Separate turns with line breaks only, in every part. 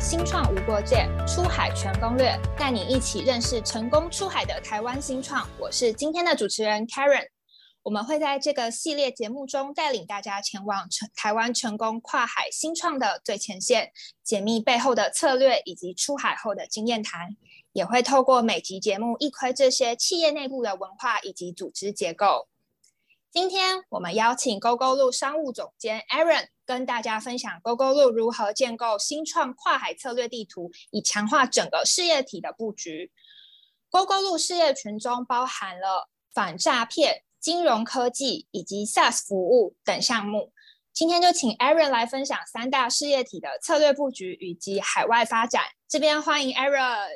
新创无国界出海全攻略，带你一起认识成功出海的台湾新创。我是今天的主持人 Karen。我们会在这个系列节目中带领大家前往成台湾成功跨海新创的最前线，解密背后的策略以及出海后的经验谈，也会透过每集节目一窥这些企业内部的文化以及组织结构。今天我们邀请 GoGo 路商务总监 Aaron 跟大家分享 GoGo 路如何建构新创跨海策略地图，以强化整个事业体的布局。GoGo 路事业群中包含了反诈骗。金融科技以及 SaaS 服务等项目，今天就请 Aaron 来分享三大事业体的策略布局以及海外发展。这边欢迎 Aaron。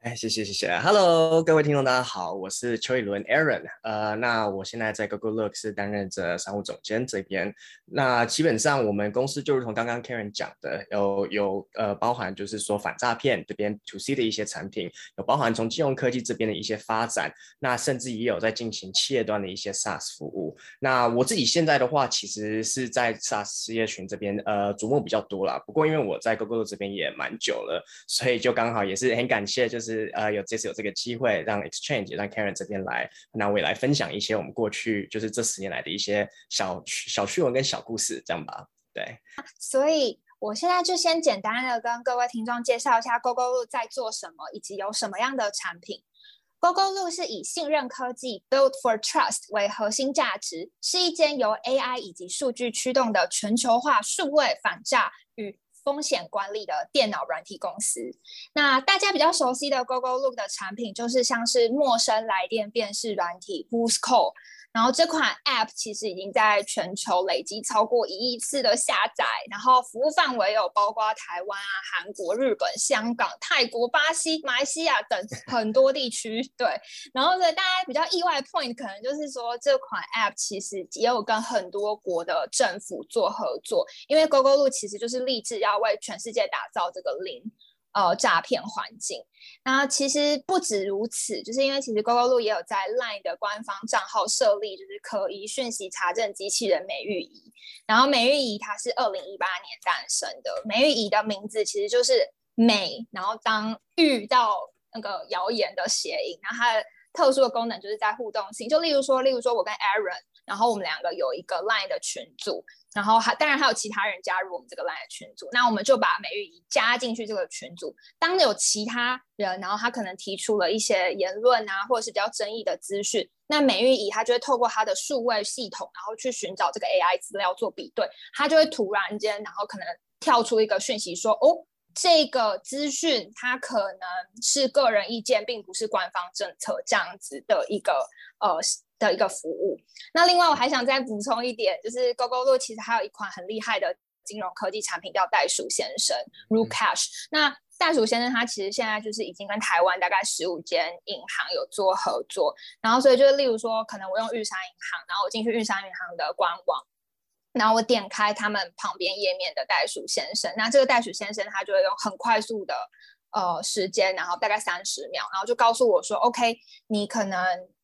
哎，谢谢谢谢，Hello，各位听众，大家好，我是邱以伦 Aaron，呃，那我现在在 Google Look 是担任着商务总监这边，那基本上我们公司就如同刚刚 Karen 讲的，有有呃包含就是说反诈骗这边 To C 的一些产品，有包含从金融科技这边的一些发展，那甚至也有在进行企业端的一些 SaaS 服务。那我自己现在的话，其实是在 SaaS 事业群这边呃瞩目比较多啦。不过因为我在 Google 这边也蛮久了，所以就刚好也是很感谢就是。是呃，有这次有这个机会让 Exchange 让 Karen 这边来，那我也来分享一些我们过去就是这十年来的一些小小趣闻跟小故事，这样吧。对，
所以我现在就先简单的跟各位听众介绍一下 GoGo 路在做什么，以及有什么样的产品。GoGo 路是以信任科技 Build for Trust 为核心价值，是一间由 AI 以及数据驱动的全球化数位反诈。风险管理的电脑软体公司，那大家比较熟悉的 GoGo Look 的产品，就是像是陌生来电辨识软体 Who's Call。然后这款 App 其实已经在全球累积超过一亿次的下载，然后服务范围有包括台湾啊、韩国、日本、香港、泰国、巴西、马来西亚等 很多地区。对，然后呢，大家比较意外的 point 可能就是说，这款 App 其实也有跟很多国的政府做合作，因为 GoGo 路其实就是立志要为全世界打造这个零。呃，诈骗环境。那其实不止如此，就是因为其实 GoGo 路也有在 LINE 的官方账号设立，就是可疑讯息查证机器人美玉仪。然后美玉仪它是二零一八年诞生的，美玉仪的名字其实就是美，然后当遇到那个谣言的谐音。然后它的特殊的功能就是在互动性，就例如说，例如说我跟 Aaron，然后我们两个有一个 LINE 的群组。然后还当然还有其他人加入我们这个 LINE 群组，那我们就把美玉仪加进去这个群组。当有其他人，然后他可能提出了一些言论啊，或者是比较争议的资讯，那美玉仪他就会透过他的数位系统，然后去寻找这个 AI 资料做比对，他就会突然间，然后可能跳出一个讯息说，哦，这个资讯它可能是个人意见，并不是官方政策这样子的一个呃。的一个服务。那另外我还想再补充一点，就是 GoGo 路其实还有一款很厉害的金融科技产品叫袋鼠先生 （Root Cash）。那袋鼠先生他其实现在就是已经跟台湾大概十五间银行有做合作。然后所以就是例如说，可能我用玉山银行，然后我进去玉山银行的官网，然后我点开他们旁边页面的袋鼠先生，那这个袋鼠先生他就会用很快速的呃时间，然后大概三十秒，然后就告诉我说：“OK，你可能。”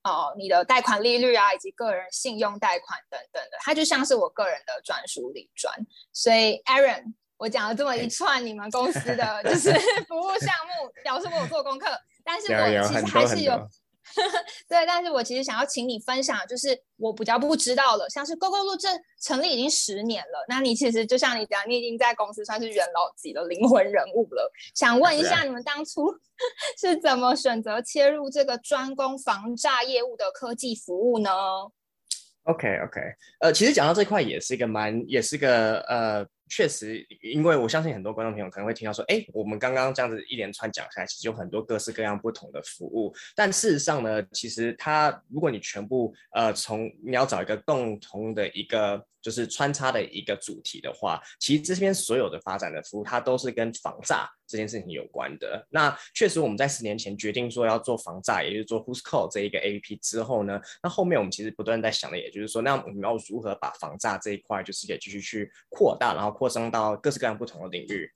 呃，你的贷款利率啊，以及个人信用贷款等等的，它就像是我个人的专属理专。所以，Aaron，我讲了这么一串你们公司的 就是服务项目，表示我有做功课，但是我其实还是有。对，但是我其实想要请你分享，就是我比较不知道了，像是 GoGo 路这成立已经十年了，那你其实就像你讲，你已经在公司算是元老级的灵魂人物了。想问一下，你们当初 是怎么选择切入这个专攻防诈业务的科技服务呢
？OK OK，呃，其实讲到这块也是一个蛮，也是个呃。确实，因为我相信很多观众朋友可能会听到说，哎，我们刚刚这样子一连串讲下来，其实有很多各式各样不同的服务。但事实上呢，其实它，如果你全部呃从你要找一个共同的一个。就是穿插的一个主题的话，其实这边所有的发展的服务，它都是跟防诈这件事情有关的。那确实，我们在十年前决定说要做防诈，也就是做 Who's Call 这一个 A P P 之后呢，那后面我们其实不断在想的，也就是说，那我们要如何把防诈这一块，就是给继续去扩大，然后扩张到各式各样不同的领域。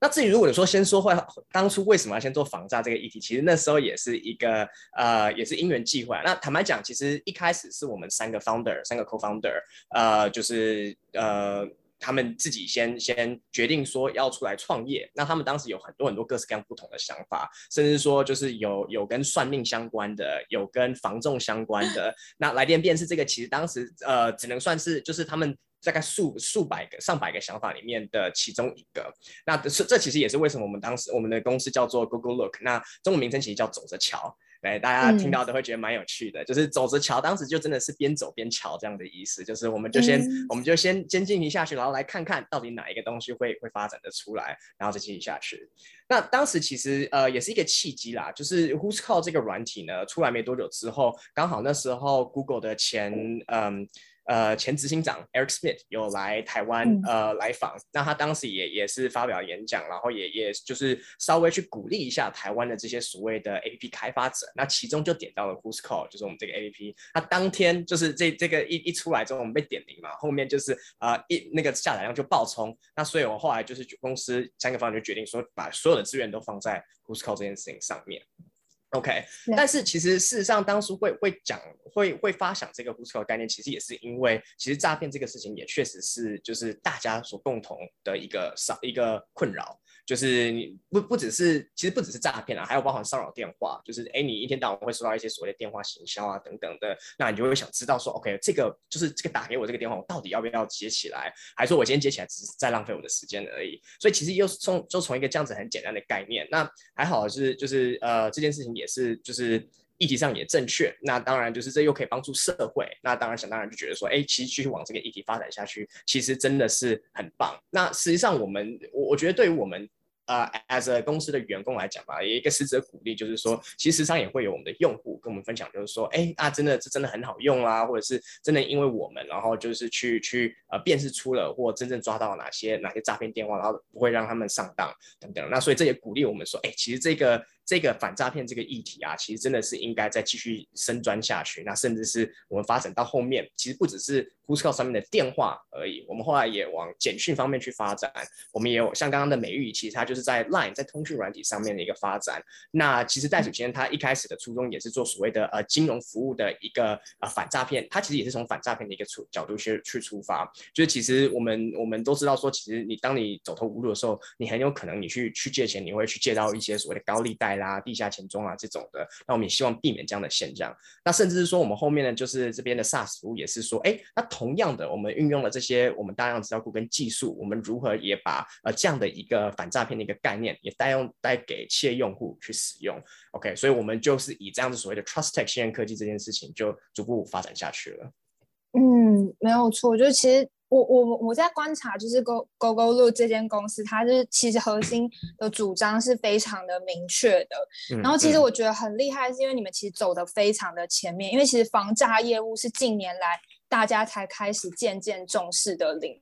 那至于如果你说先说话，当初为什么要先做防诈这个议题？其实那时候也是一个呃，也是因缘际会。那坦白讲，其实一开始是我们三个 founder，三个 co-founder，呃，就是呃他们自己先先决定说要出来创业。那他们当时有很多很多各式各样不同的想法，甚至说就是有有跟算命相关的，有跟防重相关的。那来电辨识这个，其实当时呃只能算是就是他们大概数数百个、上百个想法里面的其中一个。那这这其实也是为什么我们当时我们的公司叫做 Google Look，那中文名称其实叫走着瞧。对，大家听到都会觉得蛮有趣的，就是走着瞧，当时就真的是边走边瞧这样的意思，就是我们就先我们就先先进行下去，然后来看看到底哪一个东西会会发展的出来，然后再进行下去。那当时其实呃也是一个契机啦，就是 Who's Call 这个软体呢出来没多久之后，刚好那时候 Google 的前嗯。呃，前执行长 Eric Smith 有来台湾呃来访，那他当时也也是发表演讲，然后也也就是稍微去鼓励一下台湾的这些所谓的 A P P 开发者，那其中就点到了 Who's Call，就是我们这个 A P P，他当天就是这这个一一出来之后，我们被点名嘛，后面就是呃一那个下载量就爆冲，那所以我后来就是公司三个方就决定说，把所有的资源都放在 Who's Call 这件事情上面。OK，但是其实事实上，当初会会讲会会发想这个 w h o s 概念，其实也是因为，其实诈骗这个事情也确实是就是大家所共同的一个少一个困扰。就是你不不只是，其实不只是诈骗啊，还有包含骚扰电话。就是哎，你一天到晚会收到一些所谓的电话行销啊等等的，那你就会想知道说，OK，这个就是这个打给我这个电话，我到底要不要接起来？还是说我今天接起来只是在浪费我的时间而已？所以其实又是从就从一个这样子很简单的概念，那还好是就是呃这件事情也是就是议题上也正确。那当然就是这又可以帮助社会。那当然想当然就觉得说，哎，其实继续往这个议题发展下去，其实真的是很棒。那实际上我们我我觉得对于我们。啊，as a 公司的员工来讲吧，有一个实质的鼓励，就是说，其实时常也会有我们的用户跟我们分享，就是说，哎，啊，真的这真的很好用啊，或者是真的因为我们，然后就是去去呃辨识出了或真正抓到哪些哪些诈骗电话，然后不会让他们上当等等。那所以这也鼓励我们说，哎，其实这个。这个反诈骗这个议题啊，其实真的是应该再继续深钻下去。那甚至是我们发展到后面，其实不只是 Who's Call 上面的电话而已，我们后来也往简讯方面去发展。我们也有像刚刚的美玉，其实它就是在 Line 在通讯软体上面的一个发展。那其实袋鼠先生他一开始的初衷也是做所谓的呃金融服务的一个呃反诈骗，他其实也是从反诈骗的一个出角度去去出发。就是其实我们我们都知道说，其实你当你走投无路的时候，你很有可能你去去借钱，你会去借到一些所谓的高利贷。啦，地下钱庄啊，这种的，那我们也希望避免这样的现象。那甚至是说，我们后面呢，就是这边的 SaaS 服务也是说，哎，那同样的，我们运用了这些我们大量资料库跟技术，我们如何也把呃这样的一个反诈骗的一个概念，也带用带给企业用户去使用。OK，所以我们就是以这样子所谓的 Trust Tech 信任科技这件事情，就逐步发展下去了。
嗯，没有错，就其实。我我我在观察，就是 Go Go Go Look 这间公司，它是其实核心的主张是非常的明确的。然后其实我觉得很厉害，是因为你们其实走的非常的前面，因为其实防诈业务是近年来大家才开始渐渐重视的领。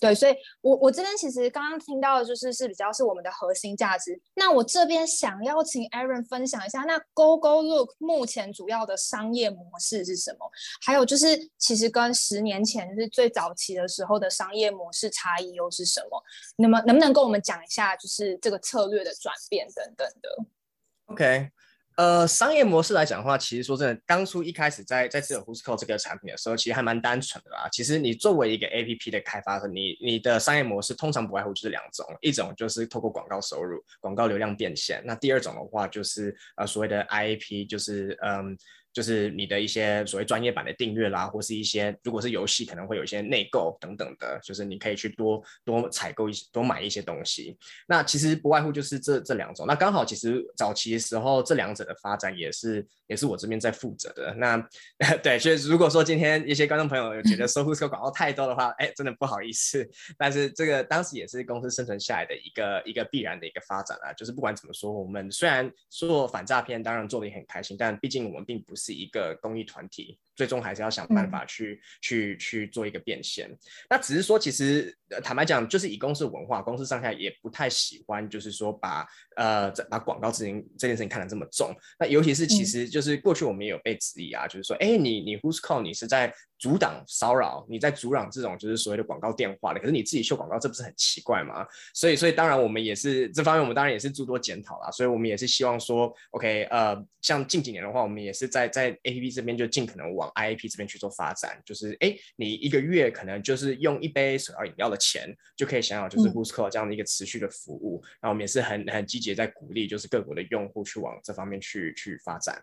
对，所以，我我这边其实刚刚听到的就是是比较是我们的核心价值。那我这边想要请 Aaron 分享一下，那 Go Go Look 目前主要的商业模式是什么？还有就是，其实跟十年前是最早期的时候的商业模式差异又是什么？那么能不能跟我们讲一下，就是这个策略的转变等等的
？OK。呃，商业模式来讲的话，其实说真的，当初一开始在在自有 Who's Call 这个产品的时候，其实还蛮单纯的啦。其实你作为一个 A P P 的开发者，你你的商业模式通常不外乎就是两种，一种就是透过广告收入、广告流量变现，那第二种的话就是呃所谓的 I A P，就是嗯。就是你的一些所谓专业版的订阅啦，或是一些如果是游戏，可能会有一些内购等等的，就是你可以去多多采购一些，多买一些东西。那其实不外乎就是这这两种。那刚好其实早期的时候，这两者的发展也是也是我这边在负责的。那 对，所以如果说今天一些观众朋友觉得搜狐搜广告太多的话，哎，真的不好意思。但是这个当时也是公司生存下来的一个一个必然的一个发展啊。就是不管怎么说，我们虽然做反诈骗，当然做的也很开心，但毕竟我们并不是。是一个公益团体。最终还是要想办法去去去做一个变现。那只是说，其实坦白讲，就是以公司文化，公司上下也不太喜欢，就是说把呃把广告这件这件事情看得这么重。那尤其是其实就是过去我们也有被质疑啊，就是说，哎，你你 Who's Call 你是在阻挡骚扰，你在阻挡这种就是所谓的广告电话的，可是你自己秀广告，这不是很奇怪吗？所以所以当然我们也是这方面，我们当然也是诸多检讨啦。所以我们也是希望说，OK，呃，像近几年的话，我们也是在在 APP 这边就尽可能往。往 IAP 这边去做发展，就是哎，你一个月可能就是用一杯手摇饮料的钱，就可以享有就是 Who'sco 这样的一个持续的服务。那我们也是很很积极在鼓励，就是各国的用户去往这方面去去发展。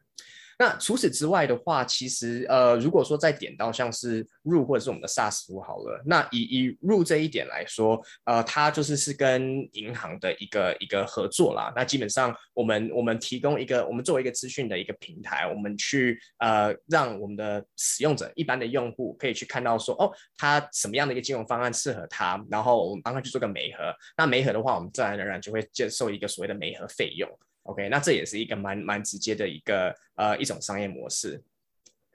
那除此之外的话，其实呃，如果说再点到像是入或者是我们的 SaaS 服务好了，那以以入这一点来说，呃，它就是是跟银行的一个一个合作啦。那基本上我们我们提供一个，我们作为一个资讯的一个平台，我们去呃让我们的使用者一般的用户可以去看到说，哦，他什么样的一个金融方案适合他，然后我们帮他去做个媒合。那媒合的话，我们自然而然就会接受一个所谓的媒合费用。OK，那这也是一个蛮蛮直接的一个呃一种商业模式。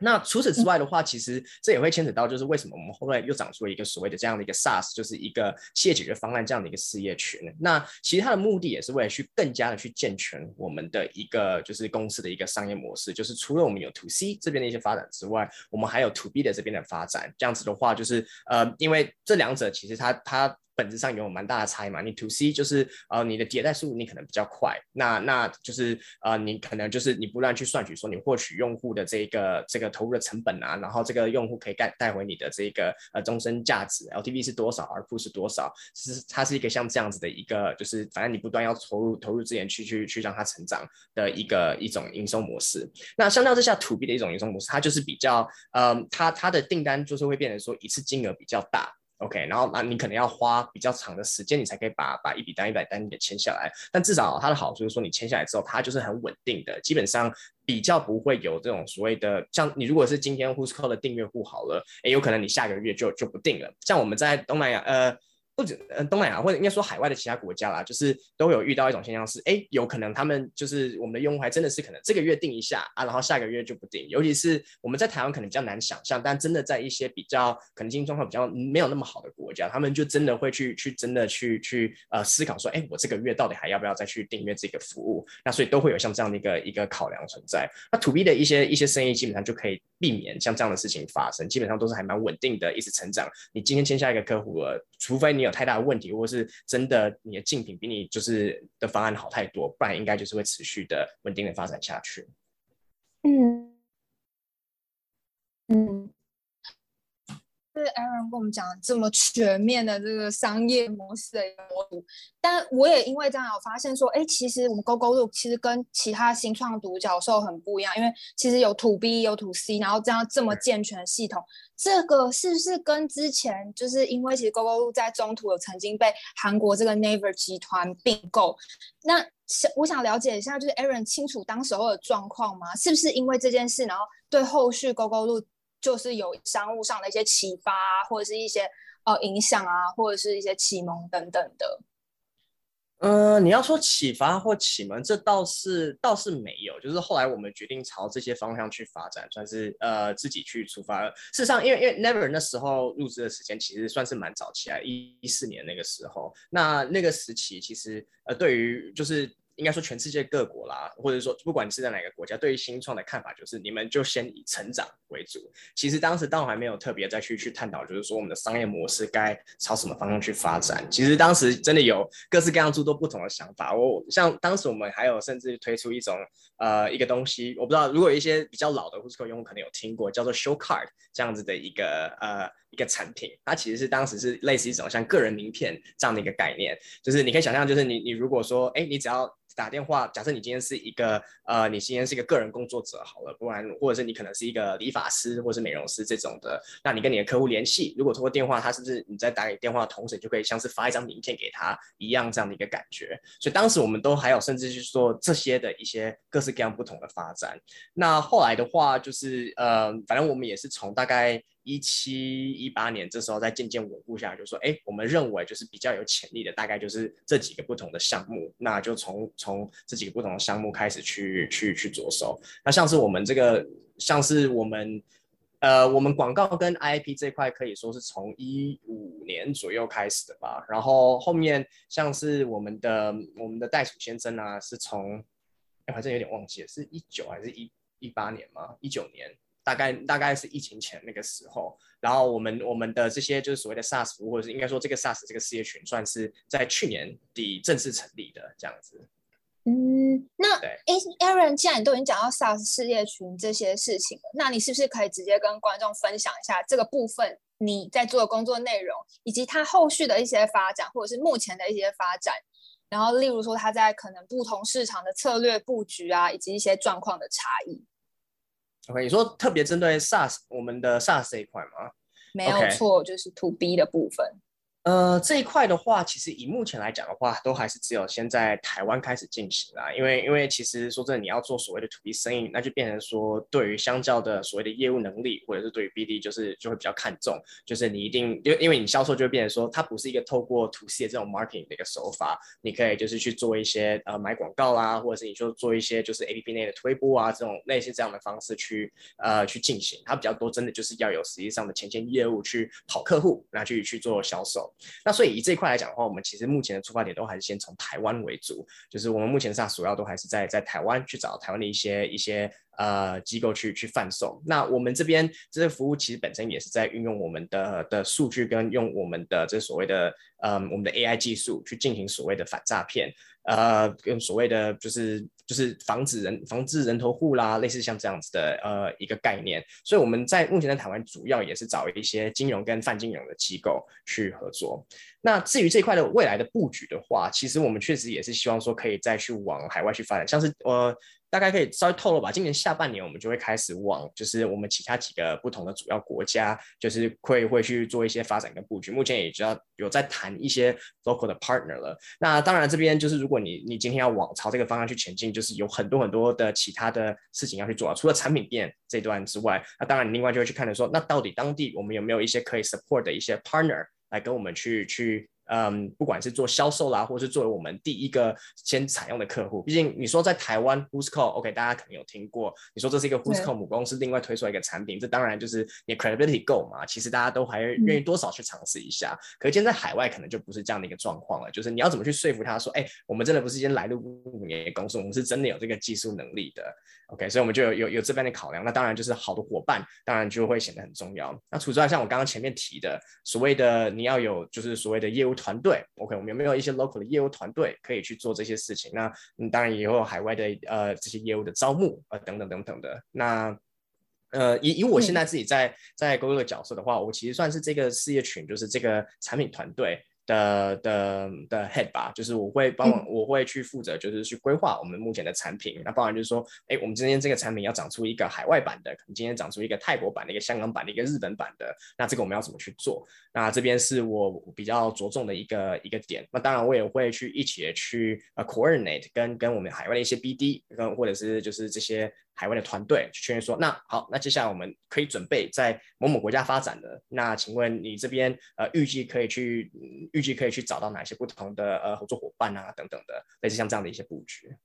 那除此之外的话，其实这也会牵扯到，就是为什么我们后来又长出了一个所谓的这样的一个 SaaS，就是一个企业解决方案这样的一个事业群。那其实它的目的也是为了去更加的去健全我们的一个就是公司的一个商业模式。就是除了我们有 To C 这边的一些发展之外，我们还有 To B 的这边的发展。这样子的话，就是呃，因为这两者其实它它。本质上有蛮大的差异嘛，你 to C 就是呃你的迭代速度你可能比较快，那那就是呃你可能就是你不断去算取说你获取用户的这个这个投入的成本啊，然后这个用户可以带带回你的这个呃终身价值 LTV 是多少而不是多少，是它是一个像这样子的一个就是反正你不断要投入投入资源去去去让它成长的一个一种营收模式。那相较之下 to B 的一种营收模式，它就是比较呃它它的订单就是会变成说一次金额比较大。OK，然后那你可能要花比较长的时间，你才可以把把一笔单一百单给签下来。但至少它的好处是说，你签下来之后，它就是很稳定的，基本上比较不会有这种所谓的，像你如果是今天 Who'sco 的订阅户好了，诶，有可能你下个月就就不定了。像我们在东南亚，呃。或者嗯东南亚或者应该说海外的其他国家啦，就是都有遇到一种现象是，哎，有可能他们就是我们的用户还真的是可能这个月定一下啊，然后下个月就不定。尤其是我们在台湾可能比较难想象，但真的在一些比较可能经济状况比较没有那么好的国家，他们就真的会去去真的去去呃思考说，哎，我这个月到底还要不要再去订阅这个服务？那所以都会有像这样的一个一个考量存在。那 to B 的一些一些生意基本上就可以避免像这样的事情发生，基本上都是还蛮稳定的，一直成长。你今天签下一个客户了，除非你有有太大的问题，或是真的你的竞品比你就是的方案好太多，不然应该就是会持续的稳定的发展下去。嗯
嗯。是 Aaron 跟我们讲这么全面的这个商业模式的模组，但我也因为这样有发现说，哎，其实我们 GoGo 路其实跟其他新创独角兽很不一样，因为其实有 To B 有 To C，然后这样这么健全的系统，这个是不是跟之前就是因为其实 GoGo 路在中途有曾经被韩国这个 Naver 集团并购？那我想了解一下，就是 Aaron 清楚当时候的状况吗？是不是因为这件事，然后对后续 GoGo 路？就是有商务上的一些启发啊，或者是一些呃影响啊，或者是一些启蒙等等的。
嗯，你要说启发或启蒙，这倒是倒是没有。就是后来我们决定朝这些方向去发展，算是呃自己去出发。事实上，因为因为 Never 那时候入职的时间其实算是蛮早期啊，一一四年那个时候，那那个时期其实呃对于就是。应该说，全世界各国啦，或者说不管是在哪个国家，对于新创的看法就是，你们就先以成长为主。其实当时倒还没有特别再去去探讨，就是说我们的商业模式该朝什么方向去发展。其实当时真的有各式各样诸多不同的想法。我像当时我们还有甚至推出一种呃一个东西，我不知道如果一些比较老的 Who'sco 用户可能有听过，叫做 Show Card 这样子的一个呃一个产品。它其实是当时是类似一种像个人名片这样的一个概念，就是你可以想象，就是你你如果说哎，你只要打电话，假设你今天是一个呃，你今天是一个个人工作者好了，不然或者是你可能是一个理发师或者是美容师这种的，那你跟你的客户联系，如果通过电话，他是不是你在打给电话的同时，就可以像是发一张名片给他一样这样的一个感觉？所以当时我们都还有甚至是说这些的一些各式各样不同的发展。那后来的话，就是呃，反正我们也是从大概。一七一八年，这时候再渐渐稳固下来，就说，哎，我们认为就是比较有潜力的，大概就是这几个不同的项目，那就从从这几个不同的项目开始去去去着手。那像是我们这个，像是我们，呃，我们广告跟 IP 这块可以说是从一五年左右开始的吧。然后后面像是我们的我们的袋鼠先生啊，是从，哎，好像有点忘记了，是一九还是一一八年吗？一九年。大概大概是疫情前那个时候，然后我们我们的这些就是所谓的 SaaS 服务，或者是应该说这个 SaaS 这个事业群，算是在去年底正式成立的这样子。
嗯，嗯，那哎，Aaron，既然你都已经讲到 SaaS 事业群这些事情了，那你是不是可以直接跟观众分享一下这个部分你在做的工作内容，以及它后续的一些发展，或者是目前的一些发展？然后，例如说它在可能不同市场的策略布局啊，以及一些状况的差异。
OK，你说特别针对 SaaS 我们的 SaaS 这一块吗？
没有错，就是 To B 的部分。
呃，这一块的话，其实以目前来讲的话，都还是只有先在台湾开始进行啦。因为，因为其实说真的，你要做所谓的土地生意，那就变成说，对于相较的所谓的业务能力，或者是对于 BD，就是就会比较看重，就是你一定，因为因为你销售就会变成说，它不是一个透过 to C 的这种 marketing 的一个手法，你可以就是去做一些呃买广告啦，或者是你就做一些就是 A P P 内的推播啊，这种类似这样的方式去呃去进行。它比较多真的就是要有实际上的前线业务去跑客户，那去去做销售。那所以以这一块来讲的话，我们其实目前的出发点都还是先从台湾为主，就是我们目前上主要都还是在在台湾去找台湾的一些一些呃机构去去贩售。那我们这边这些服务其实本身也是在运用我们的的数据跟用我们的这所谓的呃我们的 AI 技术去进行所谓的反诈骗。呃，跟所谓的就是就是防止人防治人头户啦，类似像这样子的呃一个概念，所以我们在目前在台湾主要也是找一些金融跟泛金融的机构去合作。那至于这块的未来的布局的话，其实我们确实也是希望说可以再去往海外去发展，像是呃。大概可以稍微透露吧。今年下半年我们就会开始往，就是我们其他几个不同的主要国家，就是会会去做一些发展跟布局。目前也知道有在谈一些 local 的 partner 了。那当然这边就是如果你你今天要往朝这个方向去前进，就是有很多很多的其他的事情要去做。除了产品店这段之外，那当然你另外就会去看的说，那到底当地我们有没有一些可以 support 的一些 partner 来跟我们去去。嗯，不管是做销售啦，或是作为我们第一个先采用的客户，毕竟你说在台湾 w h o s c a l l o k 大家可能有听过，你说这是一个 w h o s c a l l 母公司另外推出来一个产品，这当然就是你 credibility 够嘛，其实大家都还愿意多少去尝试一下。可见在海外可能就不是这样的一个状况了，就是你要怎么去说服他说，哎，我们真的不是一间来路不明的公司，我们是真的有这个技术能力的。OK，所以我们就有有有这边的考量。那当然就是好的伙伴，当然就会显得很重要。那除此之外，像我刚刚前面提的，所谓的你要有就是所谓的业务团队，OK，我们有没有一些 local 的业务团队可以去做这些事情？那嗯，当然也有海外的呃这些业务的招募呃等等等等的。那呃以以我现在自己在在 Google 的角色的话，我其实算是这个事业群，就是这个产品团队。的的的 head 吧，就是我会帮忙，我会去负责，就是去规划我们目前的产品。那当然就是说，哎，我们今天这个产品要长出一个海外版的，可能今天长出一个泰国版的、一个香港版的、一个日本版的，那这个我们要怎么去做？那这边是我比较着重的一个一个点。那当然我也会去一起去呃 coordinate 跟跟我们海外的一些 BD 跟或者是就是这些。海外的团队去确认说，那好，那接下来我们可以准备在某某国家发展的。那请问你这边呃预计可以去预计可以去找到哪些不同的呃合作伙伴啊等等的，类似像这样的一些布局。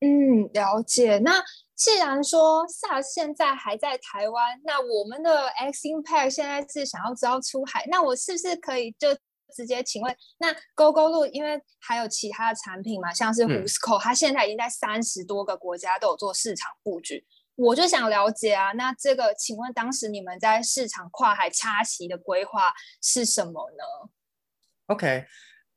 嗯，了解。那既然说 SaaS 现在还在台湾，那我们的 X Impact 现在是想要招出海，那我是不是可以就？直接请问，那 GO GO 路因为还有其他的产品嘛，像是 Whoosco，它现在已经在三十多个国家都有做市场布局。我就想了解啊，那这个请问当时你们在市场跨海插旗的规划是什么呢
？OK，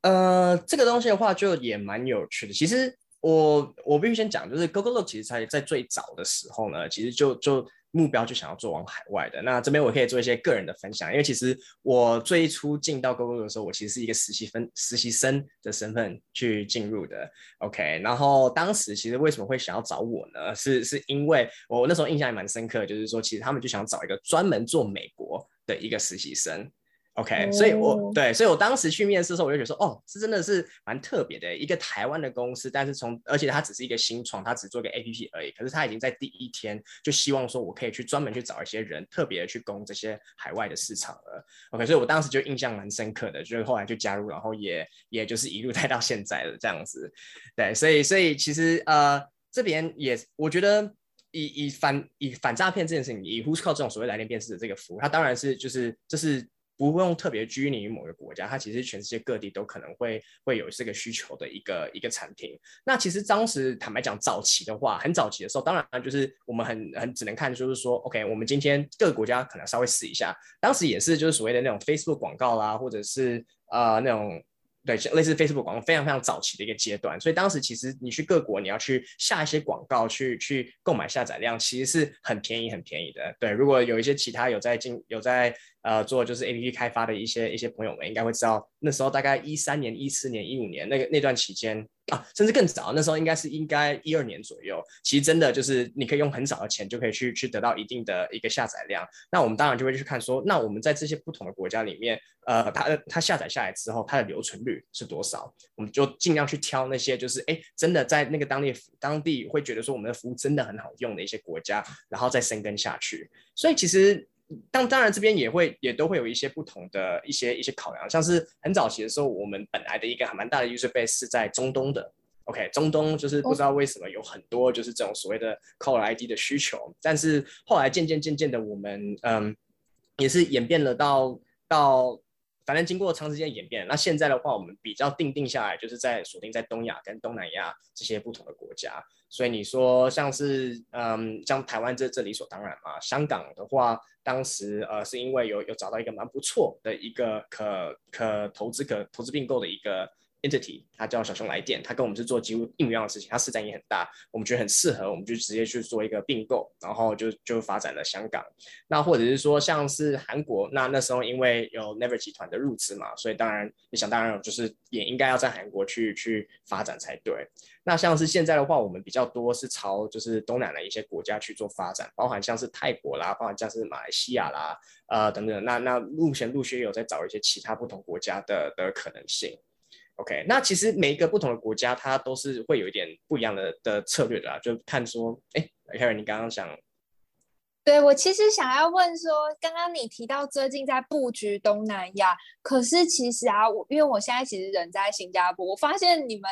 呃，这个东西的话就也蛮有趣的。其实我我必须先讲，就是 GO GO 路其实在在最早的时候呢，其实就就。目标就想要做往海外的，那这边我可以做一些个人的分享，因为其实我最初进到 Google 的时候，我其实是一个实习分实习生的身份去进入的，OK，然后当时其实为什么会想要找我呢？是是因为我那时候印象也蛮深刻，就是说其实他们就想找一个专门做美国的一个实习生。OK，所以我对，所以我当时去面试的时候，我就觉得说，哦，这真的是蛮特别的一个台湾的公司，但是从而且它只是一个新创，它只做个 APP 而已，可是它已经在第一天就希望说我可以去专门去找一些人，特别的去攻这些海外的市场了。OK，所以我当时就印象蛮深刻的，就是后来就加入，然后也也就是一路带到现在了这样子。对，所以所以其实呃这边也我觉得以以反以反诈骗这件事情，以 Who's Call 这种所谓来电辨识的这个服务，它当然是就是这是。不用特别拘泥于某个国家，它其实全世界各地都可能会会有这个需求的一个一个产品。那其实当时坦白讲，早期的话，很早期的时候，当然就是我们很很只能看，就是说，OK，我们今天各个国家可能稍微试一下。当时也是就是所谓的那种 Facebook 广告啦，或者是呃那种对，类似 Facebook 广告非常非常早期的一个阶段，所以当时其实你去各国，你要去下一些广告，去去购买下载量，其实是很便宜很便宜的。对，如果有一些其他有在进有在呃做就是 A P P 开发的一些一些朋友们，应该会知道那时候大概一三年、一四年、一五年那个那段期间。啊，甚至更早，那时候应该是应该一二年左右。其实真的就是你可以用很少的钱就可以去去得到一定的一个下载量。那我们当然就会去看说，那我们在这些不同的国家里面，呃，它它下载下来之后，它的留存率是多少？我们就尽量去挑那些就是哎，真的在那个当地当地会觉得说我们的服务真的很好用的一些国家，然后再深耕下去。所以其实。当当然，这边也会也都会有一些不同的一些一些考量，像是很早期的时候，我们本来的一个还蛮大的 user base 是在中东的。OK，中东就是不知道为什么有很多就是这种所谓的 caller ID 的需求，但是后来渐渐渐渐的，我们嗯也是演变了到到。反正经过长时间演变，那现在的话，我们比较定定下来，就是在锁定在东亚跟东南亚这些不同的国家。所以你说像是嗯，像台湾这这理所当然嘛。香港的话，当时呃是因为有有找到一个蛮不错的一个可可投资可投资并购的一个。entity，它叫小熊来电，它跟我们是做几乎一模一样的事情，它市占也很大，我们觉得很适合，我们就直接去做一个并购，然后就就发展了香港。那或者是说像是韩国，那那时候因为有 Never 集团的入资嘛，所以当然你想当然就是也应该要在韩国去去发展才对。那像是现在的话，我们比较多是朝就是东南的一些国家去做发展，包含像是泰国啦，包含像是马来西亚啦，呃等等。那那目前陆续有在找一些其他不同国家的的可能性。OK，那其实每一个不同的国家，它都是会有一点不一样的的策略的，就看说，哎，Harry，你刚刚想，
对我其实想要问说，刚刚你提到最近在布局东南亚，可是其实啊，我因为我现在其实人在新加坡，我发现你们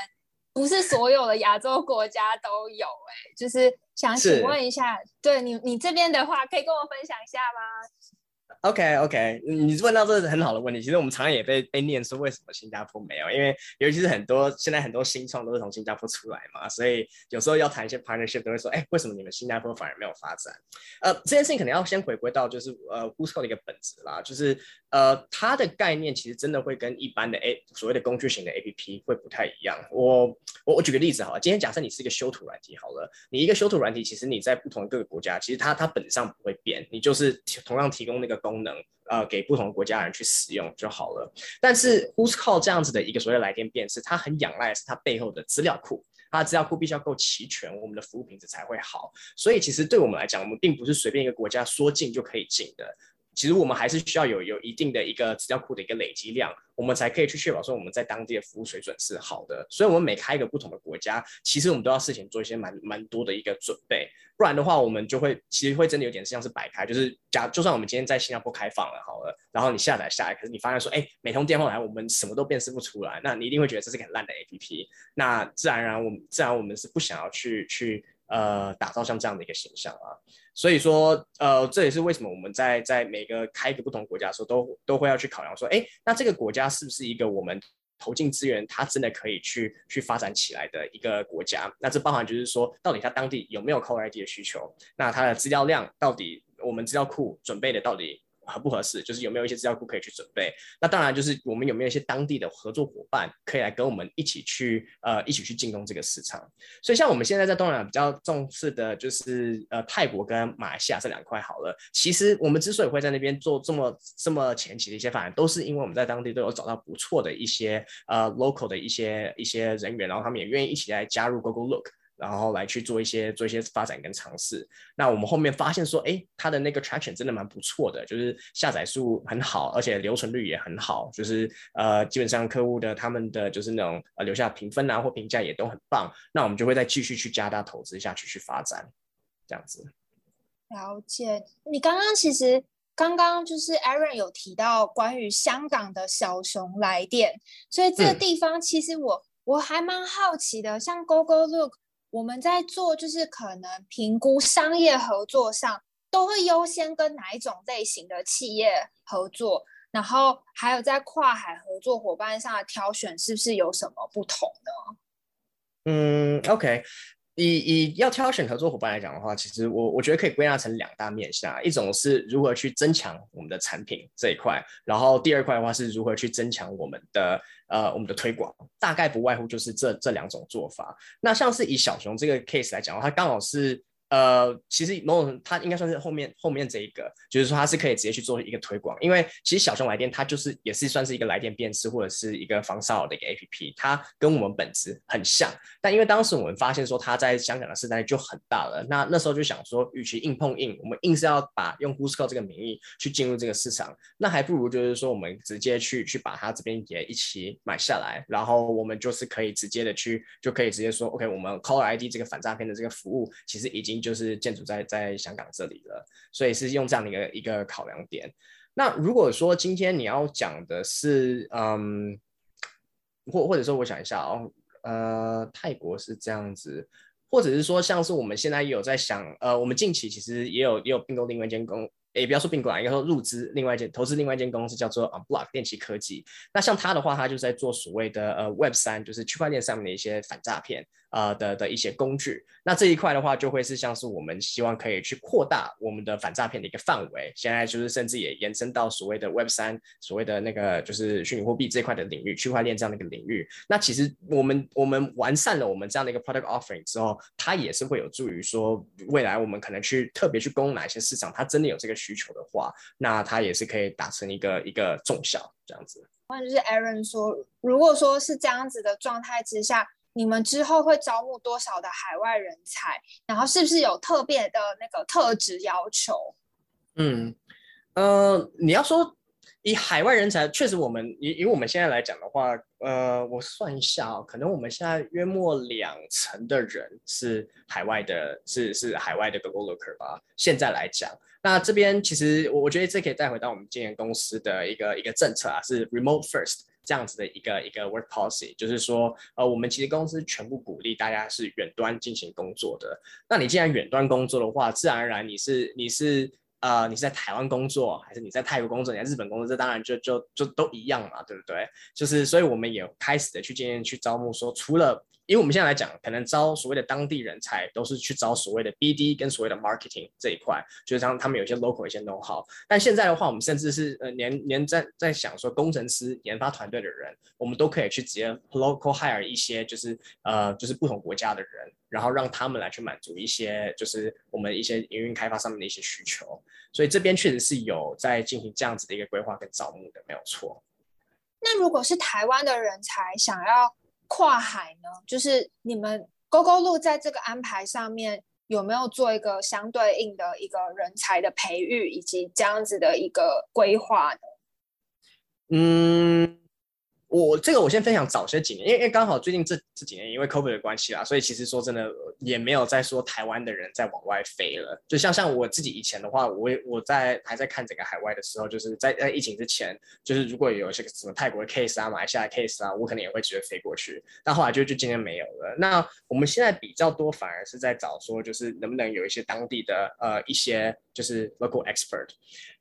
不是所有的亚洲国家都有，哎，就是想请问一下，对你你这边的话，可以跟我分享一下吗
？OK OK，你问到这是很好的问题。其实我们常常也被被念说为什么新加坡没有，因为尤其是很多现在很多新创都是从新加坡出来嘛，所以有时候要谈一些 partnership 都会说，哎，为什么你们新加坡反而没有发展？呃，这件事情可能要先回归到就是呃 w h o s c o 的一个本质啦，就是呃它的概念其实真的会跟一般的 A 所谓的工具型的 APP 会不太一样。我我我举个例子好了，今天假设你是一个修图软体好了，你一个修图软体，其实你在不同各个国家，其实它它本质上不会变，你就是同样提供那个功。能呃给不同国家人去使用就好了，但是 Who's Call 这样子的一个所谓来电辨识，它很仰赖的是它背后的资料库，它的资料库必须要够齐全，我们的服务品质才会好。所以其实对我们来讲，我们并不是随便一个国家说进就可以进的。其实我们还是需要有有一定的一个资料库的一个累积量，我们才可以去确保说我们在当地的服务水准是好的。所以，我们每开一个不同的国家，其实我们都要事前做一些蛮蛮多的一个准备，不然的话，我们就会其实会真的有点像是摆开，就是假就算我们今天在新加坡开放了好了，然后你下载下来，可是你发现说，哎，每通电话来我们什么都辨识不出来，那你一定会觉得这是个很烂的 APP。那自然而然，我们自然我们是不想要去去呃打造像这样的一个形象啊。所以说，呃，这也是为什么我们在在每个开一个不同国家的时候，都都会要去考量说，哎，那这个国家是不是一个我们投进资源，它真的可以去去发展起来的一个国家？那这包含就是说，到底它当地有没有 Core ID 的需求？那它的资料量到底，我们资料库准备的到底？合不合适，就是有没有一些资料库可以去准备。那当然就是我们有没有一些当地的合作伙伴可以来跟我们一起去呃一起去进攻这个市场。所以像我们现在在东南亚比较重视的就是呃泰国跟马来西亚这两块好了。其实我们之所以会在那边做这么这么前期的一些发展，都是因为我们在当地都有找到不错的一些呃 local 的一些一些人员，然后他们也愿意一起来加入 Google Look。然后来去做一些做一些发展跟尝试。那我们后面发现说，哎，它的那个 traction 真的蛮不错的，就是下载数很好，而且留存率也很好，就是呃，基本上客户的他们的就是那种呃留下评分啊或评价也都很棒。那我们就会再继续去加大投资下去去发展，这样子。
了解。你刚刚其实刚刚就是 Aaron 有提到关于香港的小熊来电，所以这个地方其实我我还蛮好奇的，像 Google Look。我们在做就是可能评估商业合作上，都会优先跟哪一种类型的企业合作，然后还有在跨海合作伙伴上的挑选，是不是有什么不同呢？
嗯，OK，以以要挑选合作伙伴来讲的话，其实我我觉得可以归纳成两大面向，一种是如何去增强我们的产品这一块，然后第二块的话是如何去增强我们的呃我们的推广，大概不外乎就是这这两种做法。那像是以小熊这个 case 来讲，它刚好是。呃，其实某种它应该算是后面后面这一个，就是说它是可以直接去做一个推广，因为其实小熊来电它就是也是算是一个来电辨识或者是一个防骚扰的一个 A P P，它跟我们本质很像，但因为当时我们发现说它在香港的市场就很大了，那那时候就想说，与其硬碰硬，我们硬是要把用 Whooscall 这个名义去进入这个市场，那还不如就是说我们直接去去把它这边也一起买下来，然后我们就是可以直接的去就可以直接说，OK，我们 Call ID 这个反诈骗的这个服务其实已经。就是建筑在在香港这里了，所以是用这样的一个一个考量点。那如果说今天你要讲的是，嗯，或或者说我想一下哦，呃，泰国是这样子，或者是说像是我们现在也有在想，呃，我们近期其实也有也有并购另外一间公。也不要说并购啊，应该说入资另外一间投资另外一间公司叫做 Unblock 电气科技。那像他的话，他就在做所谓的呃 Web 三，就是区块链上面的一些反诈骗啊的的一些工具。那这一块的话，就会是像是我们希望可以去扩大我们的反诈骗的一个范围。现在就是甚至也延伸到所谓的 Web 三，所谓的那个就是虚拟货币这块的领域，区块链这样的一个领域。那其实我们我们完善了我们这样的一个 product offering 之后，它也是会有助于说未来我们可能去特别去攻哪些市场，它真的有这个。需求的话，那它也是可以达成一个一个重效这样子。
或者就是 Aaron 说，如果说是这样子的状态之下，你们之后会招募多少的海外人才？然后是不是有特别的那个特质要求？
嗯，呃，你要说。以海外人才，确实我们以以我们现在来讲的话，呃，我算一下哦，可能我们现在约莫两成的人是海外的，是是海外的 Google Looker 吧。现在来讲，那这边其实我我觉得这可以带回到我们今年公司的一个一个政策啊，是 Remote First 这样子的一个一个 Work Policy，就是说，呃，我们其实公司全部鼓励大家是远端进行工作的。那你既然远端工作的话，自然而然你是你是。呃，你是在台湾工作，还是你在泰国工作，你在日本工作？这当然就就就都一样嘛，对不对？就是，所以我们也开始的去渐渐去招募，说除了。因为我们现在来讲，可能招所谓的当地人才，都是去招所谓的 BD 跟所谓的 marketing 这一块，就是像他们有一些 local 一些 know how。但现在的话，我们甚至是呃连连在在想说，工程师、研发团队的人，我们都可以去直接 local hire 一些，就是呃就是不同国家的人，然后让他们来去满足一些就是我们一些营运开发上面的一些需求。所以这边确实是有在进行这样子的一个规划跟招募的，没有错。
那如果是台湾的人才想要。跨海呢，就是你们勾勾路在这个安排上面有没有做一个相对应的一个人才的培育，以及这样子的一个规划呢？
嗯。我这个我先分享早些几年，因为因为刚好最近这这几年因为 COVID 的关系啦，所以其实说真的也没有再说台湾的人在往外飞了。就像像我自己以前的话，我我在还在看整个海外的时候，就是在在疫情之前，就是如果有一些什么泰国的 case 啊、马来西亚的 case 啊，我可能也会直接飞过去。但后来就就今天没有了。那我们现在比较多反而是在找说，就是能不能有一些当地的呃一些就是 local expert。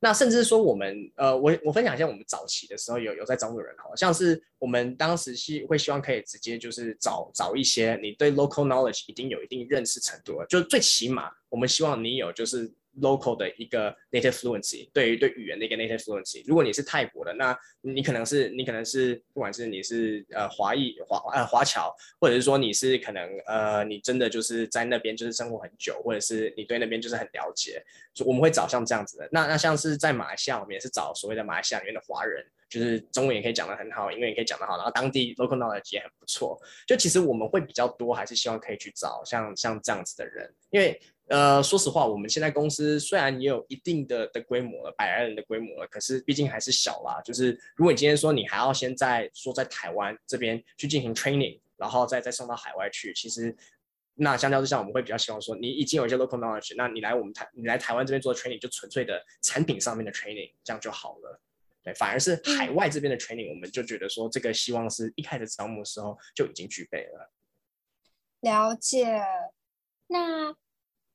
那甚至说我们呃我我分享一下我们早期的时候有有在招募人，好像是。我们当时希会希望可以直接就是找找一些你对 local knowledge 一定有一定认识程度，就最起码我们希望你有就是。Local 的一个 native fluency，对于对语言的一个 native fluency。如果你是泰国的，那你可能是你可能是不管是你是呃华裔华呃华侨，或者是说你是可能呃你真的就是在那边就是生活很久，或者是你对那边就是很了解，我们会找像这样子的。那那像是在马来西亚，我们也是找所谓的马来西亚里面的华人，就是中文也可以讲得很好，英文也可以讲得好，然后当地 local knowledge 也很不错。就其实我们会比较多，还是希望可以去找像像这样子的人，因为。呃，说实话，我们现在公司虽然也有一定的的规模了，百来人的规模了，可是毕竟还是小啦。就是如果你今天说你还要先在说在台湾这边去进行 training，然后再再送到海外去，其实那相较之下，我们会比较希望说你已经有一些 local knowledge，那你来我们台你来台湾这边做 training，就纯粹的产品上面的 training，这样就好了。对，反而是海外这边的 training，我们就觉得说这个希望是一开始招募的时候就已经具备了。
了解，那。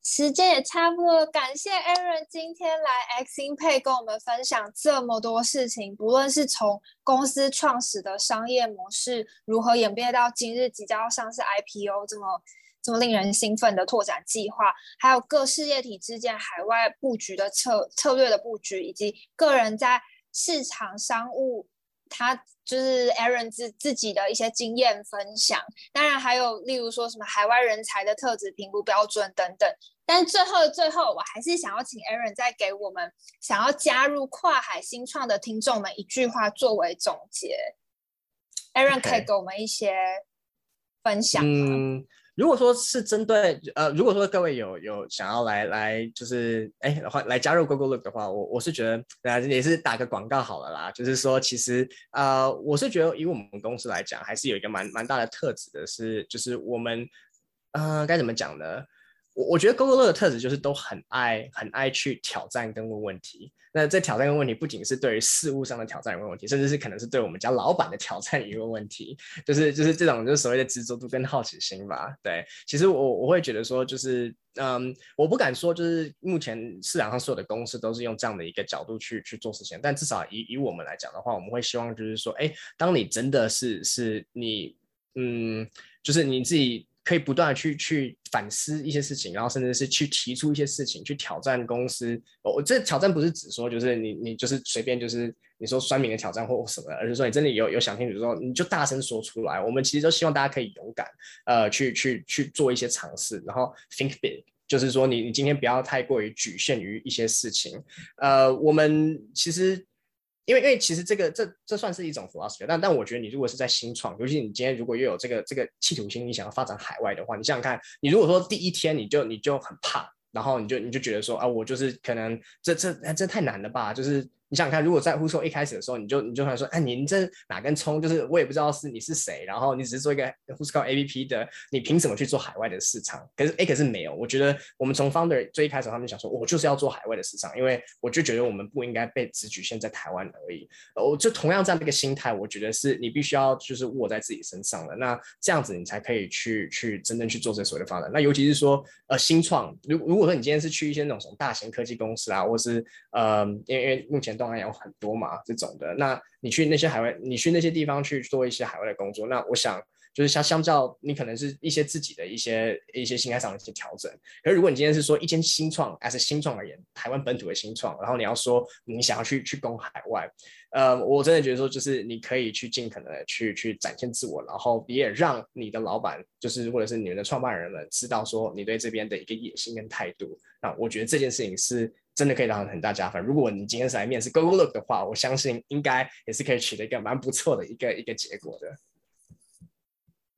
时间也差不多，感谢 Aaron 今天来 X i n Pay 跟我们分享这么多事情，不论是从公司创始的商业模式如何演变到今日即将要上市 IPO 这么这么令人兴奋的拓展计划，还有各事业体之间海外布局的策策略的布局，以及个人在市场商务。他就是 Aaron 自自己的一些经验分享，当然还有例如说什么海外人才的特质评估标准等等。但最后最后，我还是想要请 Aaron 再给我们想要加入跨海新创的听众们一句话作为总结。Aaron 可以给我们一些分享吗？
如果说是针对呃，如果说各位有有想要来来就是哎的话来加入 Google Look 的话，我我是觉得啊也是打个广告好了啦。就是说其实啊我是觉得以我们公司来讲，还是有一个蛮蛮大的特质的，是就是我们呃该怎么讲呢？我我觉得 Google Look 的特质就是都很爱很爱去挑战跟问问题。那这挑战跟问题不仅是对于事物上的挑战问问题，甚至是可能是对我们家老板的挑战与问问题，就是就是这种就是所谓的执着度跟好奇心吧。对，其实我我会觉得说，就是嗯，我不敢说就是目前市场上所有的公司都是用这样的一个角度去去做事情，但至少以以我们来讲的话，我们会希望就是说，哎，当你真的是是你嗯，就是你自己。可以不断的去去反思一些事情，然后甚至是去提出一些事情，去挑战公司。我这挑战不是指说就是你你就是随便就是你说酸民的挑战或什么，而是说你真的有有想听，楚说你就大声说出来。我们其实都希望大家可以勇敢，呃，去去去做一些尝试，然后 think big，就是说你你今天不要太过于局限于一些事情。呃，我们其实。因为，因为其实这个，这这算是一种 plus，但但我觉得你如果是在新创，尤其你今天如果又有这个这个企图心，你想要发展海外的话，你想想看，你如果说第一天你就你就很怕，然后你就你就觉得说啊，我就是可能这这这太难了吧，就是。你想看，如果在呼说一开始的时候，你就你就想说，哎，您这哪根葱？就是我也不知道是你是谁，然后你只是做一个呼斯高 A P P 的，你凭什么去做海外的市场？可是，哎，可是没有。我觉得我们从 founder 最一开始，他们想说，我就是要做海外的市场，因为我就觉得我们不应该被只局限在台湾而已。我就同样这样的一个心态，我觉得是你必须要就是握在自己身上的。那这样子你才可以去去真正去做这所谓的发展。那尤其是说，呃，新创，如如果说你今天是去一些那种什么大型科技公司啊，或是呃，因为因为目前东南亚有很多。嘛，这种的，那你去那些海外，你去那些地方去做一些海外的工作，那我想就是相相较，你可能是一些自己的一些一些心态上的一些调整。可是如果你今天是说一间新创，as 新创而言，台湾本土的新创，然后你要说你想要去去攻海外，呃，我真的觉得说就是你可以去尽可能的去去展现自我，然后也让你的老板就是或者是你们的创办人们知道说你对这边的一个野心跟态度。那我觉得这件事情是。真的可以让很大加分。如果你今天是来面试 Google Look 的话，我相信应该也是可以取得一个蛮不错的一个一个结果的。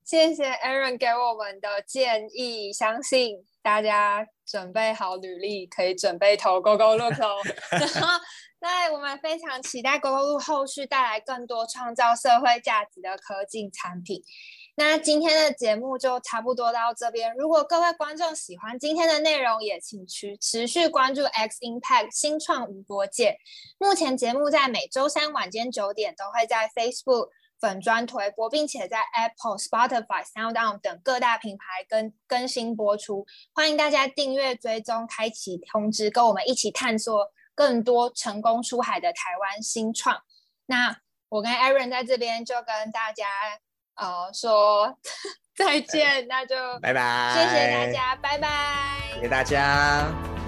谢谢 Aaron 给我们的建议，相信大家准备好履历，可以准备投 Google Look 哦。那我们非常期待 Google Look 后续带来更多创造社会价值的科技产品。那今天的节目就差不多到这边。如果各位观众喜欢今天的内容，也请持持续关注 X Impact 新创无国界。目前节目在每周三晚间九点都会在 Facebook 粉专推播，并且在 Apple、Spotify、SoundOn 等各大品牌更更新播出。欢迎大家订阅、追踪、开启通知，跟我们一起探索更多成功出海的台湾新创。那我跟 Aaron 在这边就跟大家。哦，说 再见，那就
拜拜，
谢谢大家，拜拜，
谢谢大家。